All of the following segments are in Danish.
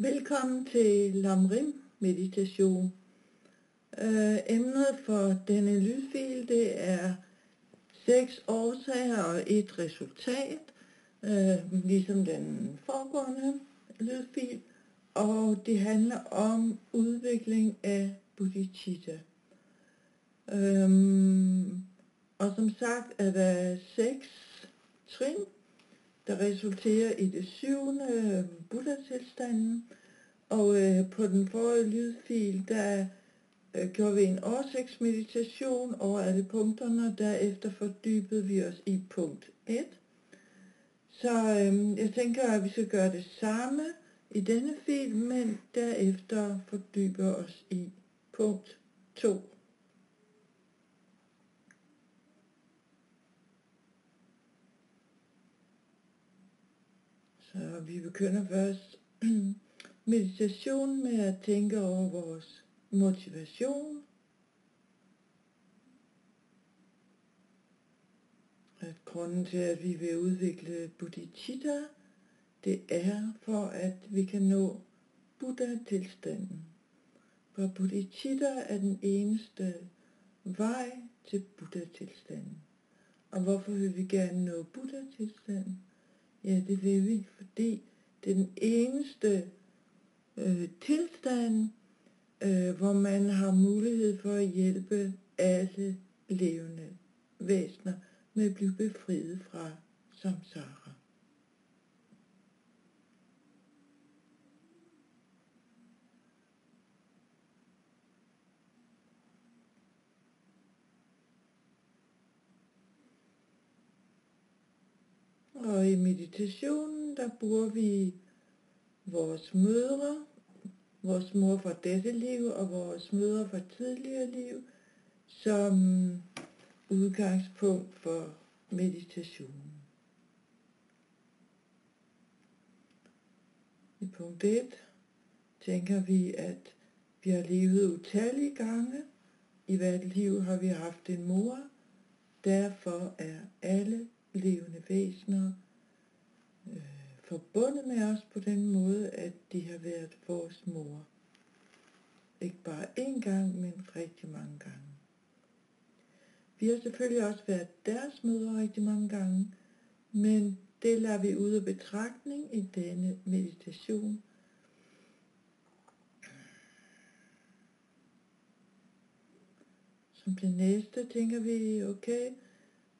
Velkommen til Lamrim meditation. Øh, emnet for denne lydfil det er seks årsager og et resultat, øh, ligesom den foregående lydfil, og det handler om udvikling af bodhicitta. Øhm, og som sagt er der seks trin, der resulterer i det syvende øh, Buddha-tilstanden. Og øh, på den forrige lydfil, der øh, gjorde vi en oversigtsmeditation over alle punkterne, og derefter fordybede vi os i punkt 1. Så øh, jeg tænker, at vi skal gøre det samme i denne fil, men derefter fordybe os i punkt 2. Så vi begynder først meditation med at tænke over vores motivation. At grunden til, at vi vil udvikle bodhicitta, det er for, at vi kan nå Buddha-tilstanden. For bodhicitta er den eneste vej til Buddha-tilstanden. Og hvorfor vil vi gerne nå Buddha-tilstanden? Ja, det vil vi, fordi det er den eneste øh, tilstand, øh, hvor man har mulighed for at hjælpe alle levende væsener med at blive befriet fra samsara. Og i meditationen, der bruger vi vores mødre, vores mor fra dette liv og vores mødre fra tidligere liv, som udgangspunkt for meditationen. I punkt 1 tænker vi, at vi har levet utallige gange. I hvert liv har vi haft en mor. Derfor er alle levende væsener øh, forbundet med os på den måde, at de har været vores mor. Ikke bare én gang, men rigtig mange gange. Vi har selvfølgelig også været deres mødre rigtig mange gange, men det lader vi ud af betragtning i denne meditation. Som det næste tænker vi, okay,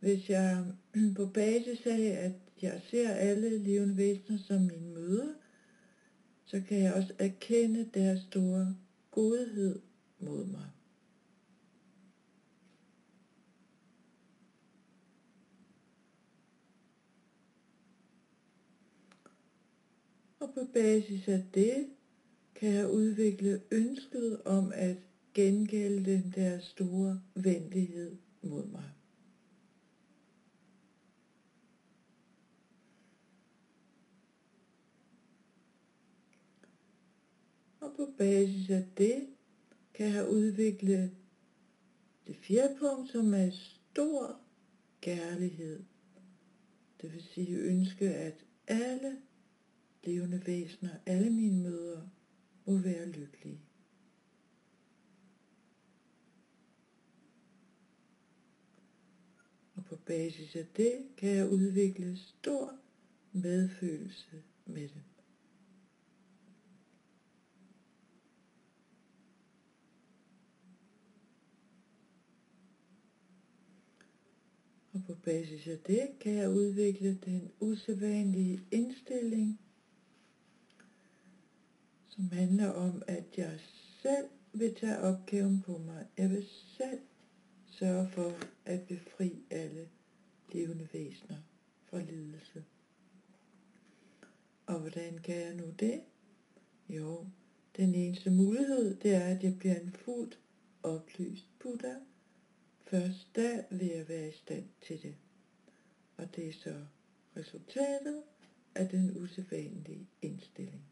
hvis jeg på basis af, at jeg ser alle levende væsener som mine møder, så kan jeg også erkende deres store godhed mod mig. Og på basis af det kan jeg udvikle ønsket om at gengælde deres store venlighed mod mig. På basis af det kan have udvikle det fjerde punkt, som er stor kærlighed. Det vil sige ønske, at alle levende væsener, alle mine mødre, må være lykkelige. Og på basis af det kan jeg udvikle stor medfølelse med dem. Og på basis af det kan jeg udvikle den usædvanlige indstilling, som handler om, at jeg selv vil tage opgaven på mig. Jeg vil selv sørge for at befri alle levende væsener fra lidelse. Og hvordan kan jeg nu det? Jo, den eneste mulighed, det er, at jeg bliver en fuldt oplyst Buddha, Først da vil jeg være i stand til det. Og det er så resultatet af den usædvanlige indstilling.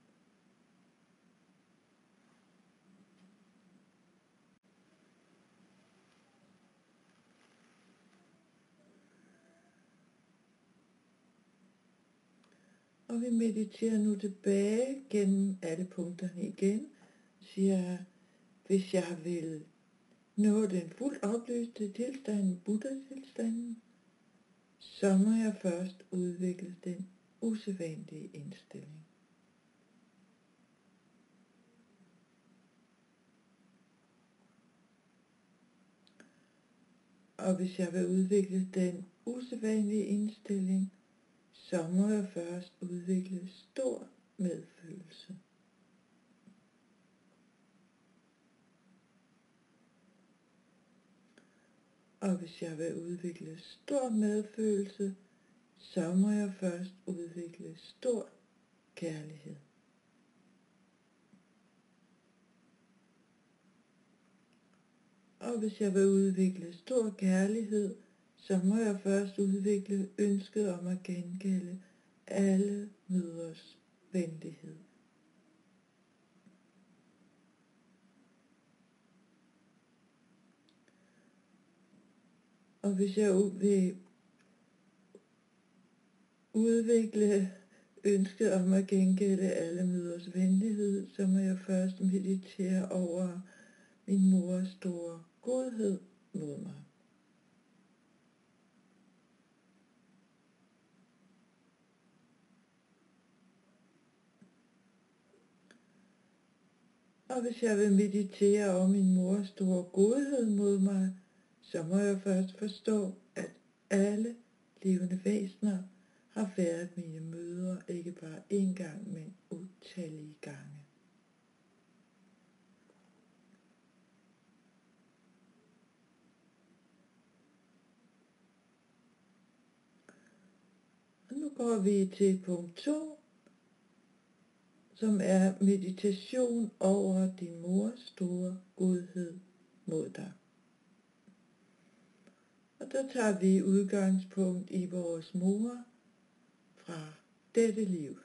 Og Og vi mediterer nu tilbage gennem alle punkterne igen. Siger jeg, hvis jeg vil nå den fuldt opløste tilstand, Buddha-tilstanden, så må jeg først udvikle den usædvanlige indstilling. Og hvis jeg vil udvikle den usædvanlige indstilling, så må jeg først udvikle stor medfølelse. Og hvis jeg vil udvikle stor medfølelse, så må jeg først udvikle stor kærlighed. Og hvis jeg vil udvikle stor kærlighed, så må jeg først udvikle ønsket om at gengælde alle møders venlighed. Og hvis jeg vil udvikle ønsket om at gengælde alle møders venlighed, så må jeg først meditere over min mors store godhed mod mig. Og hvis jeg vil meditere over min mors store godhed mod mig, så må jeg først forstå, at alle levende væsener har været mine mødre ikke bare én gang, men utallige gange. Og nu går vi til punkt 2, som er meditation over din mors store godhed mod dig. Og der tager vi udgangspunkt i vores mor fra dette liv.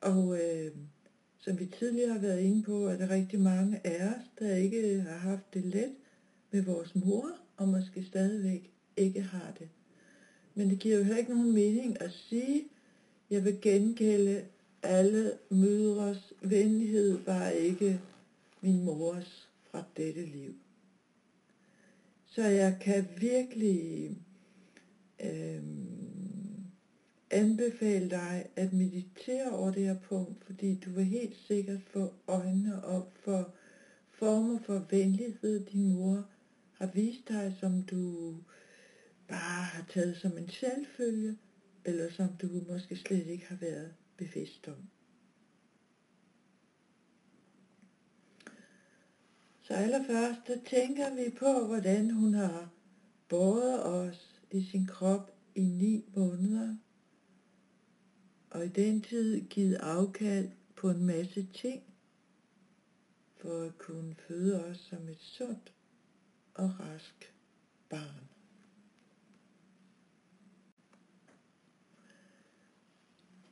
Og øh, som vi tidligere har været inde på, er der rigtig mange af os, der ikke har haft det let med vores mor, og måske stadigvæk ikke har det. Men det giver jo heller ikke nogen mening at sige, jeg vil gengælde alle mødres venlighed, bare ikke min mors fra dette liv. Så jeg kan virkelig øh, anbefale dig at meditere over det her punkt, fordi du vil helt sikkert få øjnene op for former for venlighed, din mor har vist dig, som du bare har taget som en selvfølge, eller som du måske slet ikke har været bevidst om. Så allerførst, så tænker vi på, hvordan hun har båret os i sin krop i ni måneder, og i den tid givet afkald på en masse ting, for at kunne føde os som et sundt og rask barn.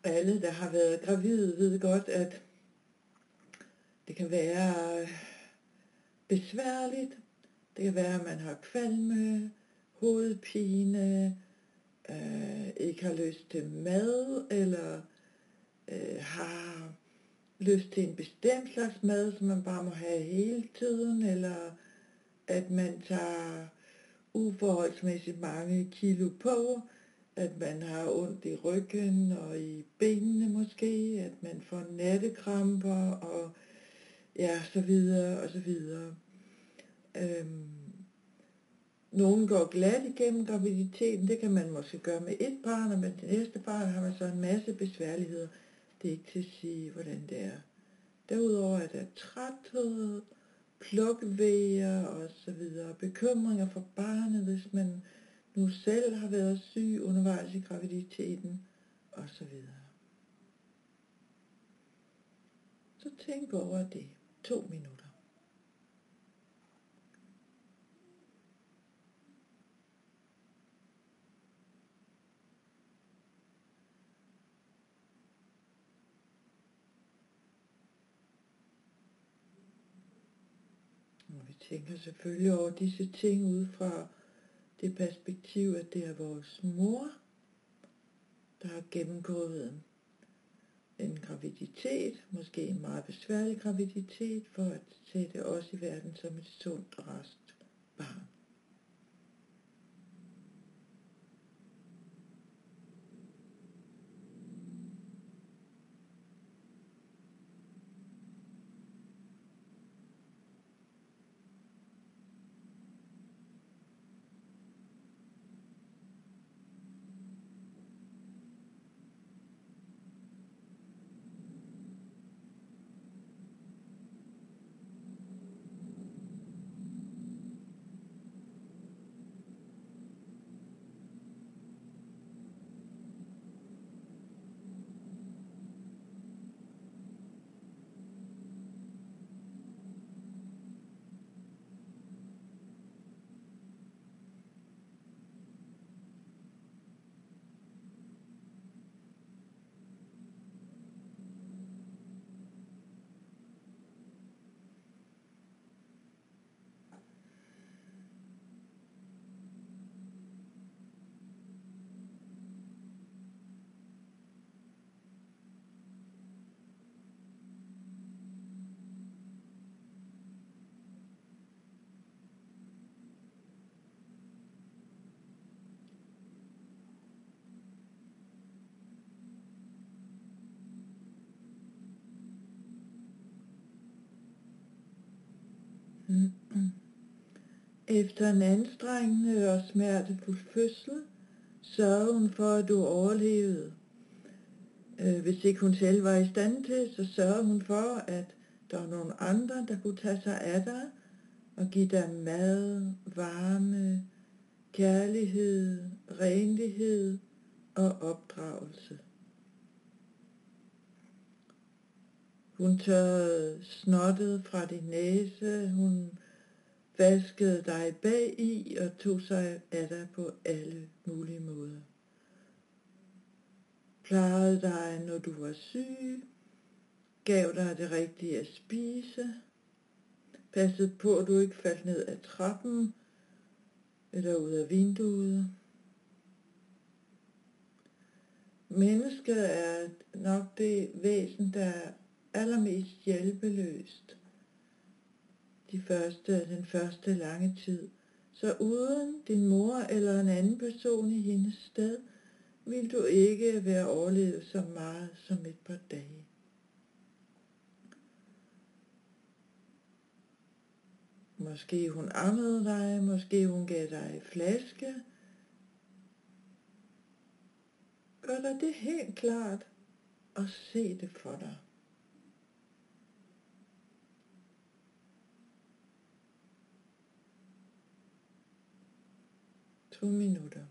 Alle, der har været gravide, ved godt, at det kan være besværligt. Det kan være, at man har kvalme, hovedpine, øh, ikke har lyst til mad, eller øh, har lyst til en bestemt slags mad, som man bare må have hele tiden, eller at man tager uforholdsmæssigt mange kilo på, at man har ondt i ryggen og i benene måske, at man får nattekramper og ja, så videre og så videre. Øhm, nogle går glat igennem graviditeten, det kan man måske gøre med et barn, og med det næste barn har man så en masse besværligheder. Det er ikke til at sige, hvordan det er. Derudover er der træthed, plukvejer og så videre, bekymringer for barnet, hvis man nu selv har været syg undervejs i graviditeten og så videre. Så tænk over det. To minutter. Og vi tænker selvfølgelig over disse ting ud fra det perspektiv, at det er vores mor, der har gennemgået graviditet, måske en meget besværlig graviditet, for at sætte os i verden som et sundt og rask barn. Efter en anstrengende og smertefuld fødsel sørgede hun for, at du overlevede. Øh, hvis ikke hun selv var i stand til, så sørgede hun for, at der var nogle andre, der kunne tage sig af dig og give dig mad, varme, kærlighed, renlighed og opdragelse. Hun tørrede snottet fra din næse, hun vaskede dig bag i og tog sig af dig på alle mulige måder. Plejede dig, når du var syg, gav dig det rigtige at spise, passede på, at du ikke faldt ned ad trappen eller ud af vinduet. Mennesket er nok det væsen, der er allermest hjælpeløst de første, den første lange tid. Så uden din mor eller en anden person i hendes sted, vil du ikke være overlevet så meget som et par dage. Måske hun ammede dig, måske hun gav dig flaske. Gør dig det helt klart og se det for dig. To minutter.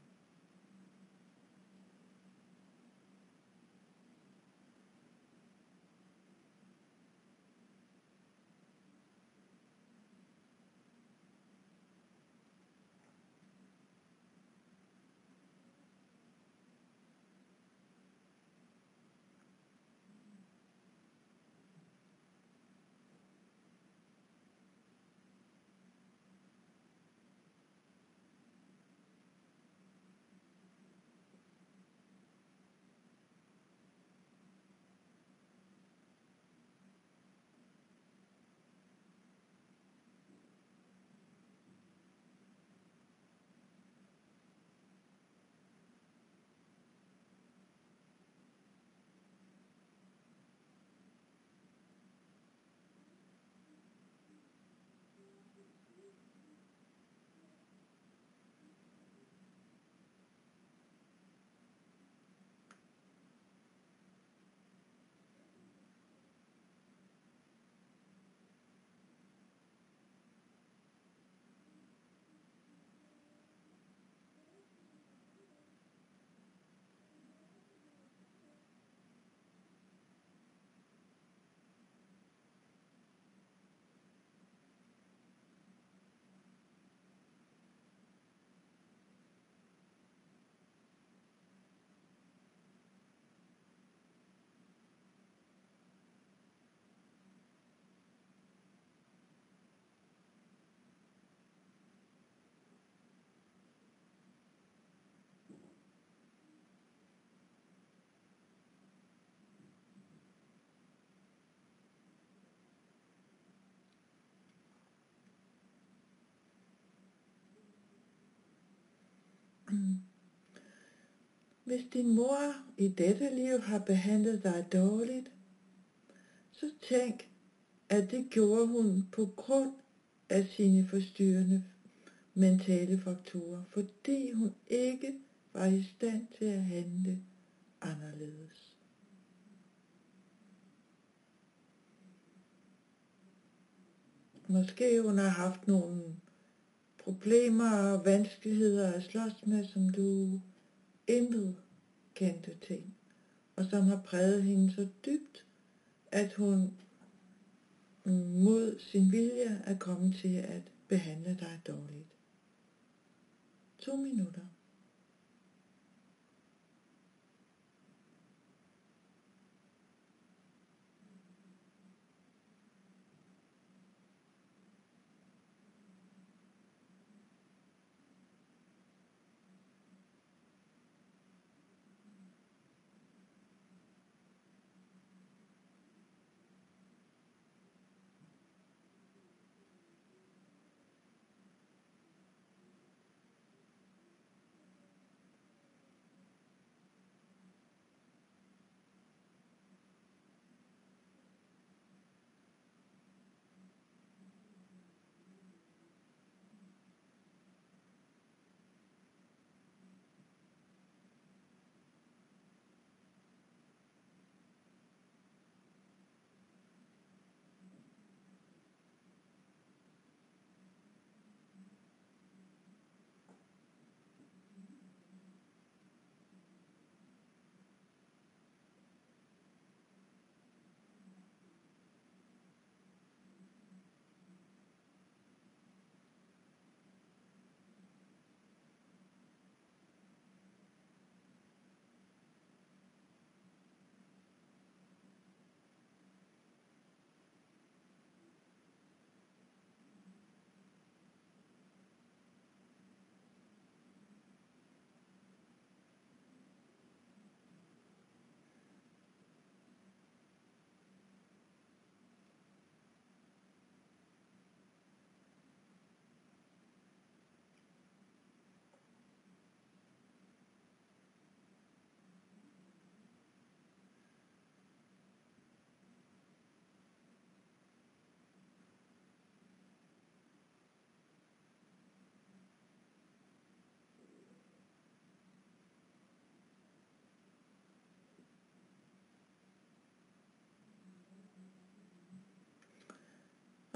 Hvis din mor i dette liv har behandlet dig dårligt, så tænk, at det gjorde hun på grund af sine forstyrrende mentale faktorer, fordi hun ikke var i stand til at handle anderledes. Måske hun har haft nogle problemer og vanskeligheder at slås med, som du intet kendte ting, og som har præget hende så dybt, at hun mod sin vilje er kommet til at behandle dig dårligt. To minutter.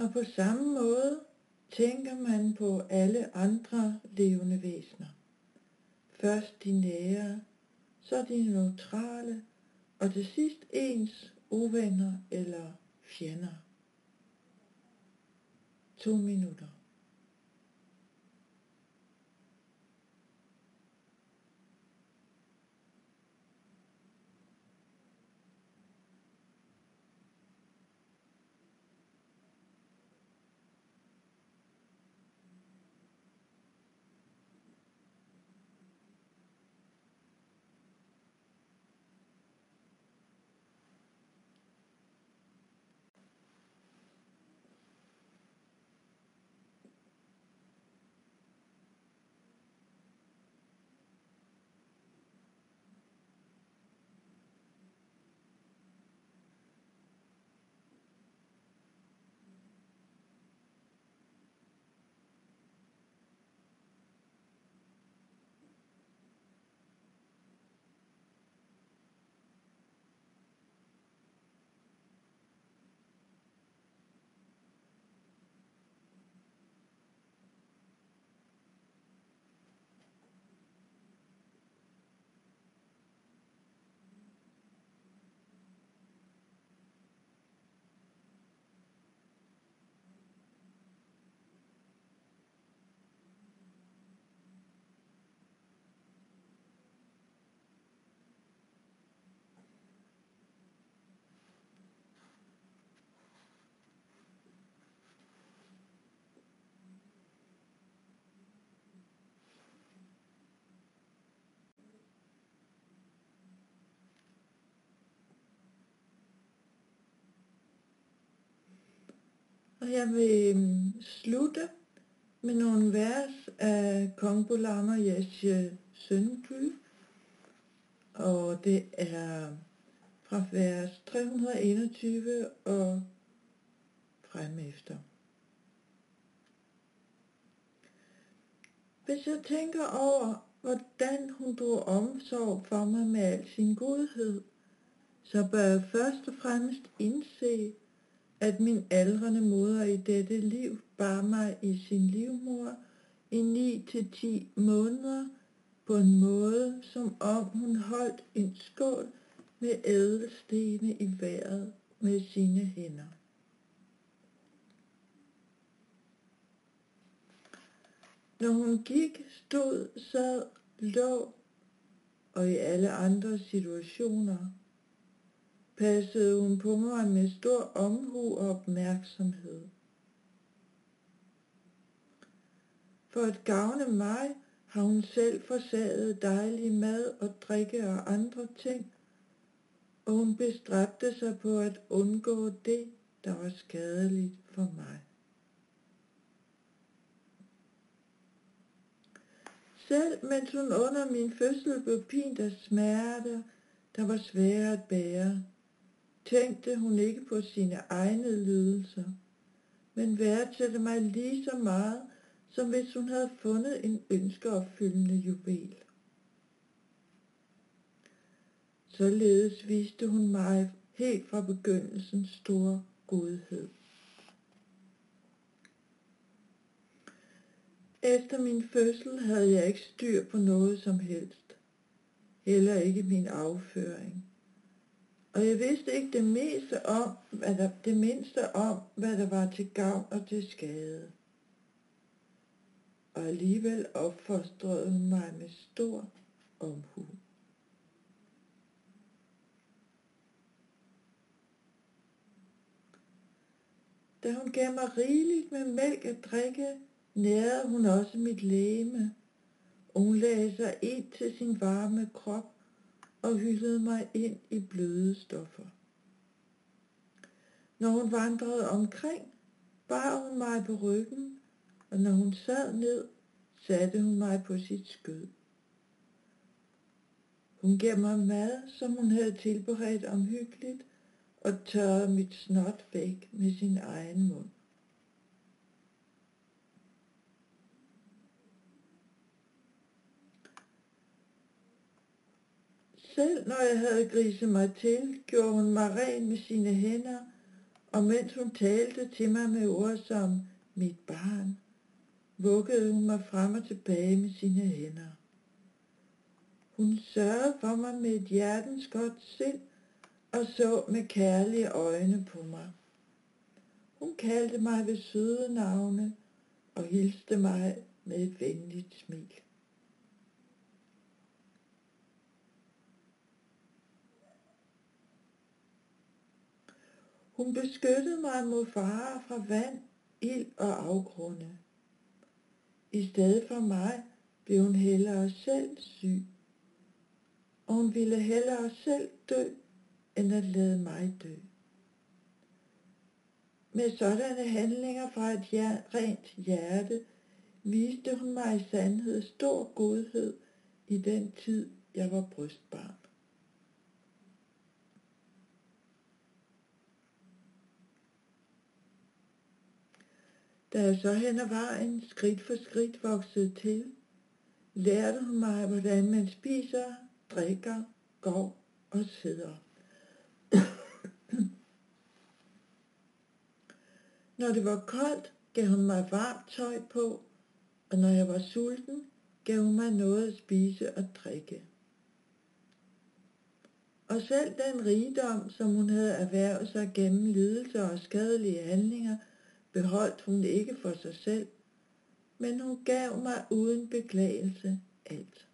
Og på samme måde tænker man på alle andre levende væsener. Først de nære, så de neutrale, og til sidst ens uvenner eller fjender. To minutter. Og jeg vil øhm, slutte med nogle vers af Kong Bulama Yeshe øh, Søndby, og det er fra vers 321 og frem efter. Hvis jeg tænker over, hvordan hun drog omsorg for mig med al sin godhed, så bør jeg først og fremmest indse, at min aldrende moder i dette liv bar mig i sin livmor i 9 til 10 måneder på en måde, som om hun holdt en skål med ædelstene i vejret med sine hænder. Når hun gik, stod, sad, lå og i alle andre situationer passede hun på mig med stor omhu og opmærksomhed. For at gavne mig har hun selv forsaget dejlig mad og drikke og andre ting, og hun bestræbte sig på at undgå det, der var skadeligt for mig. Selv mens hun under min fødsel blev pint af smerter, der var svære at bære, tænkte hun ikke på sine egne lidelser, men værdsatte mig lige så meget, som hvis hun havde fundet en ønskeopfyldende juvel. Således viste hun mig helt fra begyndelsen stor godhed. Efter min fødsel havde jeg ikke styr på noget som helst. Heller ikke min afføring. Og jeg vidste ikke det meste om, hvad der, det mindste om, hvad der var til gavn og til skade. Og alligevel opfostrede hun mig med stor omhu. Da hun gav mig rigeligt med mælk at drikke, nærede hun også mit læme, og hun lagde sig ind til sin varme krop og hyldede mig ind i bløde stoffer. Når hun vandrede omkring, bar hun mig på ryggen, og når hun sad ned, satte hun mig på sit skød. Hun gav mig mad, som hun havde tilberedt omhyggeligt, og tørrede mit snot væk med sin egen mund. Selv når jeg havde griset mig til, gjorde hun mig ren med sine hænder, og mens hun talte til mig med ord som mit barn, vuggede hun mig frem og tilbage med sine hænder. Hun sørgede for mig med et hjertens godt sind og så med kærlige øjne på mig. Hun kaldte mig ved søde navne og hilste mig med et venligt smil. Hun beskyttede mig mod farer fra vand, ild og afgrunde. I stedet for mig blev hun hellere selv syg, og hun ville hellere selv dø, end at lade mig dø. Med sådanne handlinger fra et rent hjerte viste hun mig i sandhed stor godhed i den tid, jeg var brystbarn. Da jeg så hen ad vejen skridt for skridt voksede til, lærte hun mig, hvordan man spiser, drikker, går og sidder. når det var koldt, gav hun mig varmt tøj på, og når jeg var sulten, gav hun mig noget at spise og drikke. Og selv den rigdom, som hun havde erhvervet sig gennem lidelser og skadelige handlinger, beholdt hun ikke for sig selv, men hun gav mig uden beklagelse alt.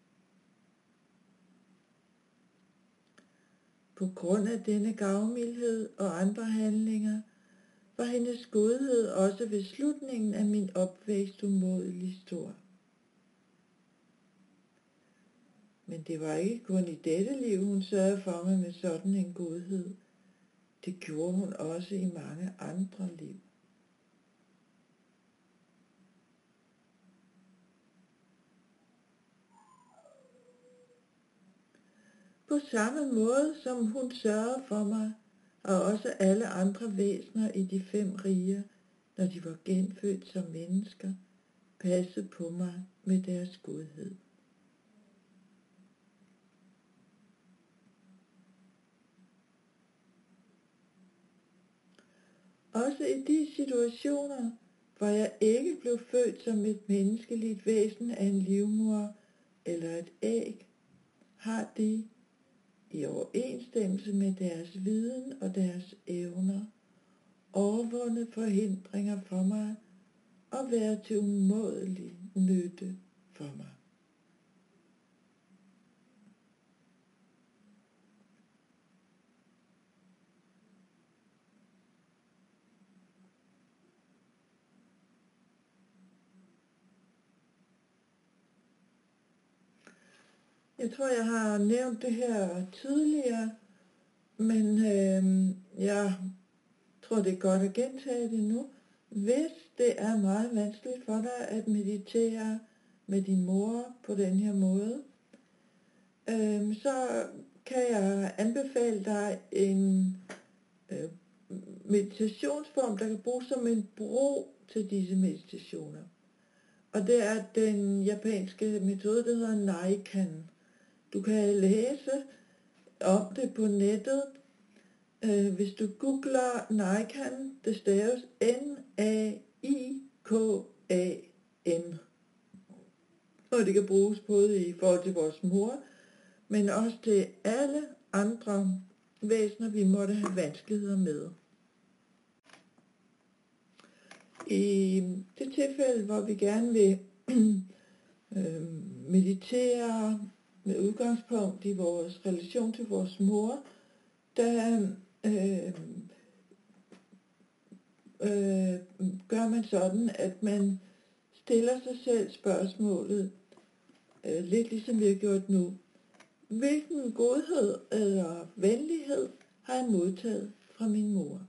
På grund af denne gavmildhed og andre handlinger, var hendes godhed også ved slutningen af min opvækst umådelig stor. Men det var ikke kun i dette liv, hun sørgede for mig med sådan en godhed. Det gjorde hun også i mange andre liv. På samme måde som hun sørgede for mig, og også alle andre væsener i de fem riger, når de var genfødt som mennesker, passede på mig med deres godhed. Også i de situationer, hvor jeg ikke blev født som et menneskeligt væsen af en livmor eller et æg, har de, i overensstemmelse med deres viden og deres evner, overvundet forhindringer for mig og været til umådelig nytte for mig. Jeg tror, jeg har nævnt det her tidligere, men øh, jeg tror, det er godt at gentage det nu. Hvis det er meget vanskeligt for dig at meditere med din mor på den her måde, øh, så kan jeg anbefale dig en øh, meditationsform, der kan bruges som en bro til disse meditationer. Og det er den japanske metode, der hedder Naikan. Du kan læse om det på nettet. Øh, hvis du googler Nikan, det staves N-A-I-K-A-N. Og det kan bruges både i forhold til vores mor, men også til alle andre væsener, vi måtte have vanskeligheder med. I det tilfælde, hvor vi gerne vil øh, meditere med udgangspunkt i vores relation til vores mor, der øh, øh, gør man sådan, at man stiller sig selv spørgsmålet, øh, lidt ligesom vi har gjort nu. Hvilken godhed eller venlighed har jeg modtaget fra min mor?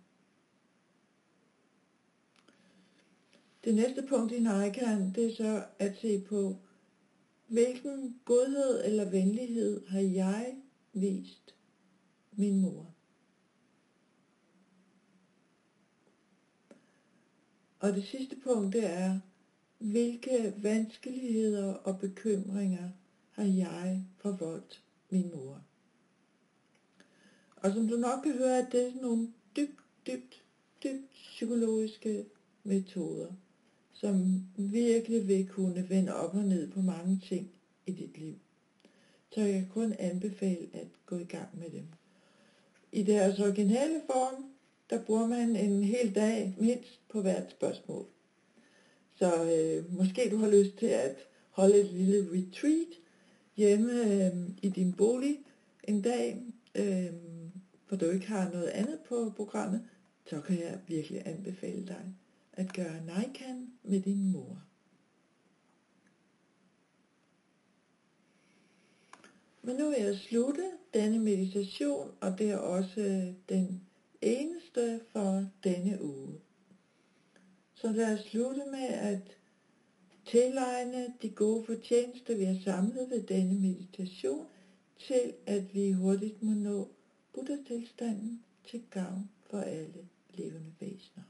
Det næste punkt i Naikan, det er så at se på, Hvilken godhed eller venlighed har jeg vist min mor? Og det sidste punkt det er, hvilke vanskeligheder og bekymringer har jeg forvoldt min mor? Og som du nok kan høre, at det er nogle dybt, dybt, dybt psykologiske metoder som virkelig vil kunne vende op og ned på mange ting i dit liv. Så jeg kan kun anbefale at gå i gang med dem. I deres originale form, der bruger man en hel dag mindst på hvert spørgsmål. Så øh, måske du har lyst til at holde et lille retreat hjemme øh, i din bolig en dag, øh, hvor du ikke har noget andet på programmet, så kan jeg virkelig anbefale dig at gøre nejkan med din mor. Men nu vil jeg slutte denne meditation, og det er også den eneste for denne uge. Så lad os slutte med at tilegne de gode fortjenester, vi har samlet ved denne meditation, til at vi hurtigt må nå Buddha-tilstanden til gavn for alle levende væsener.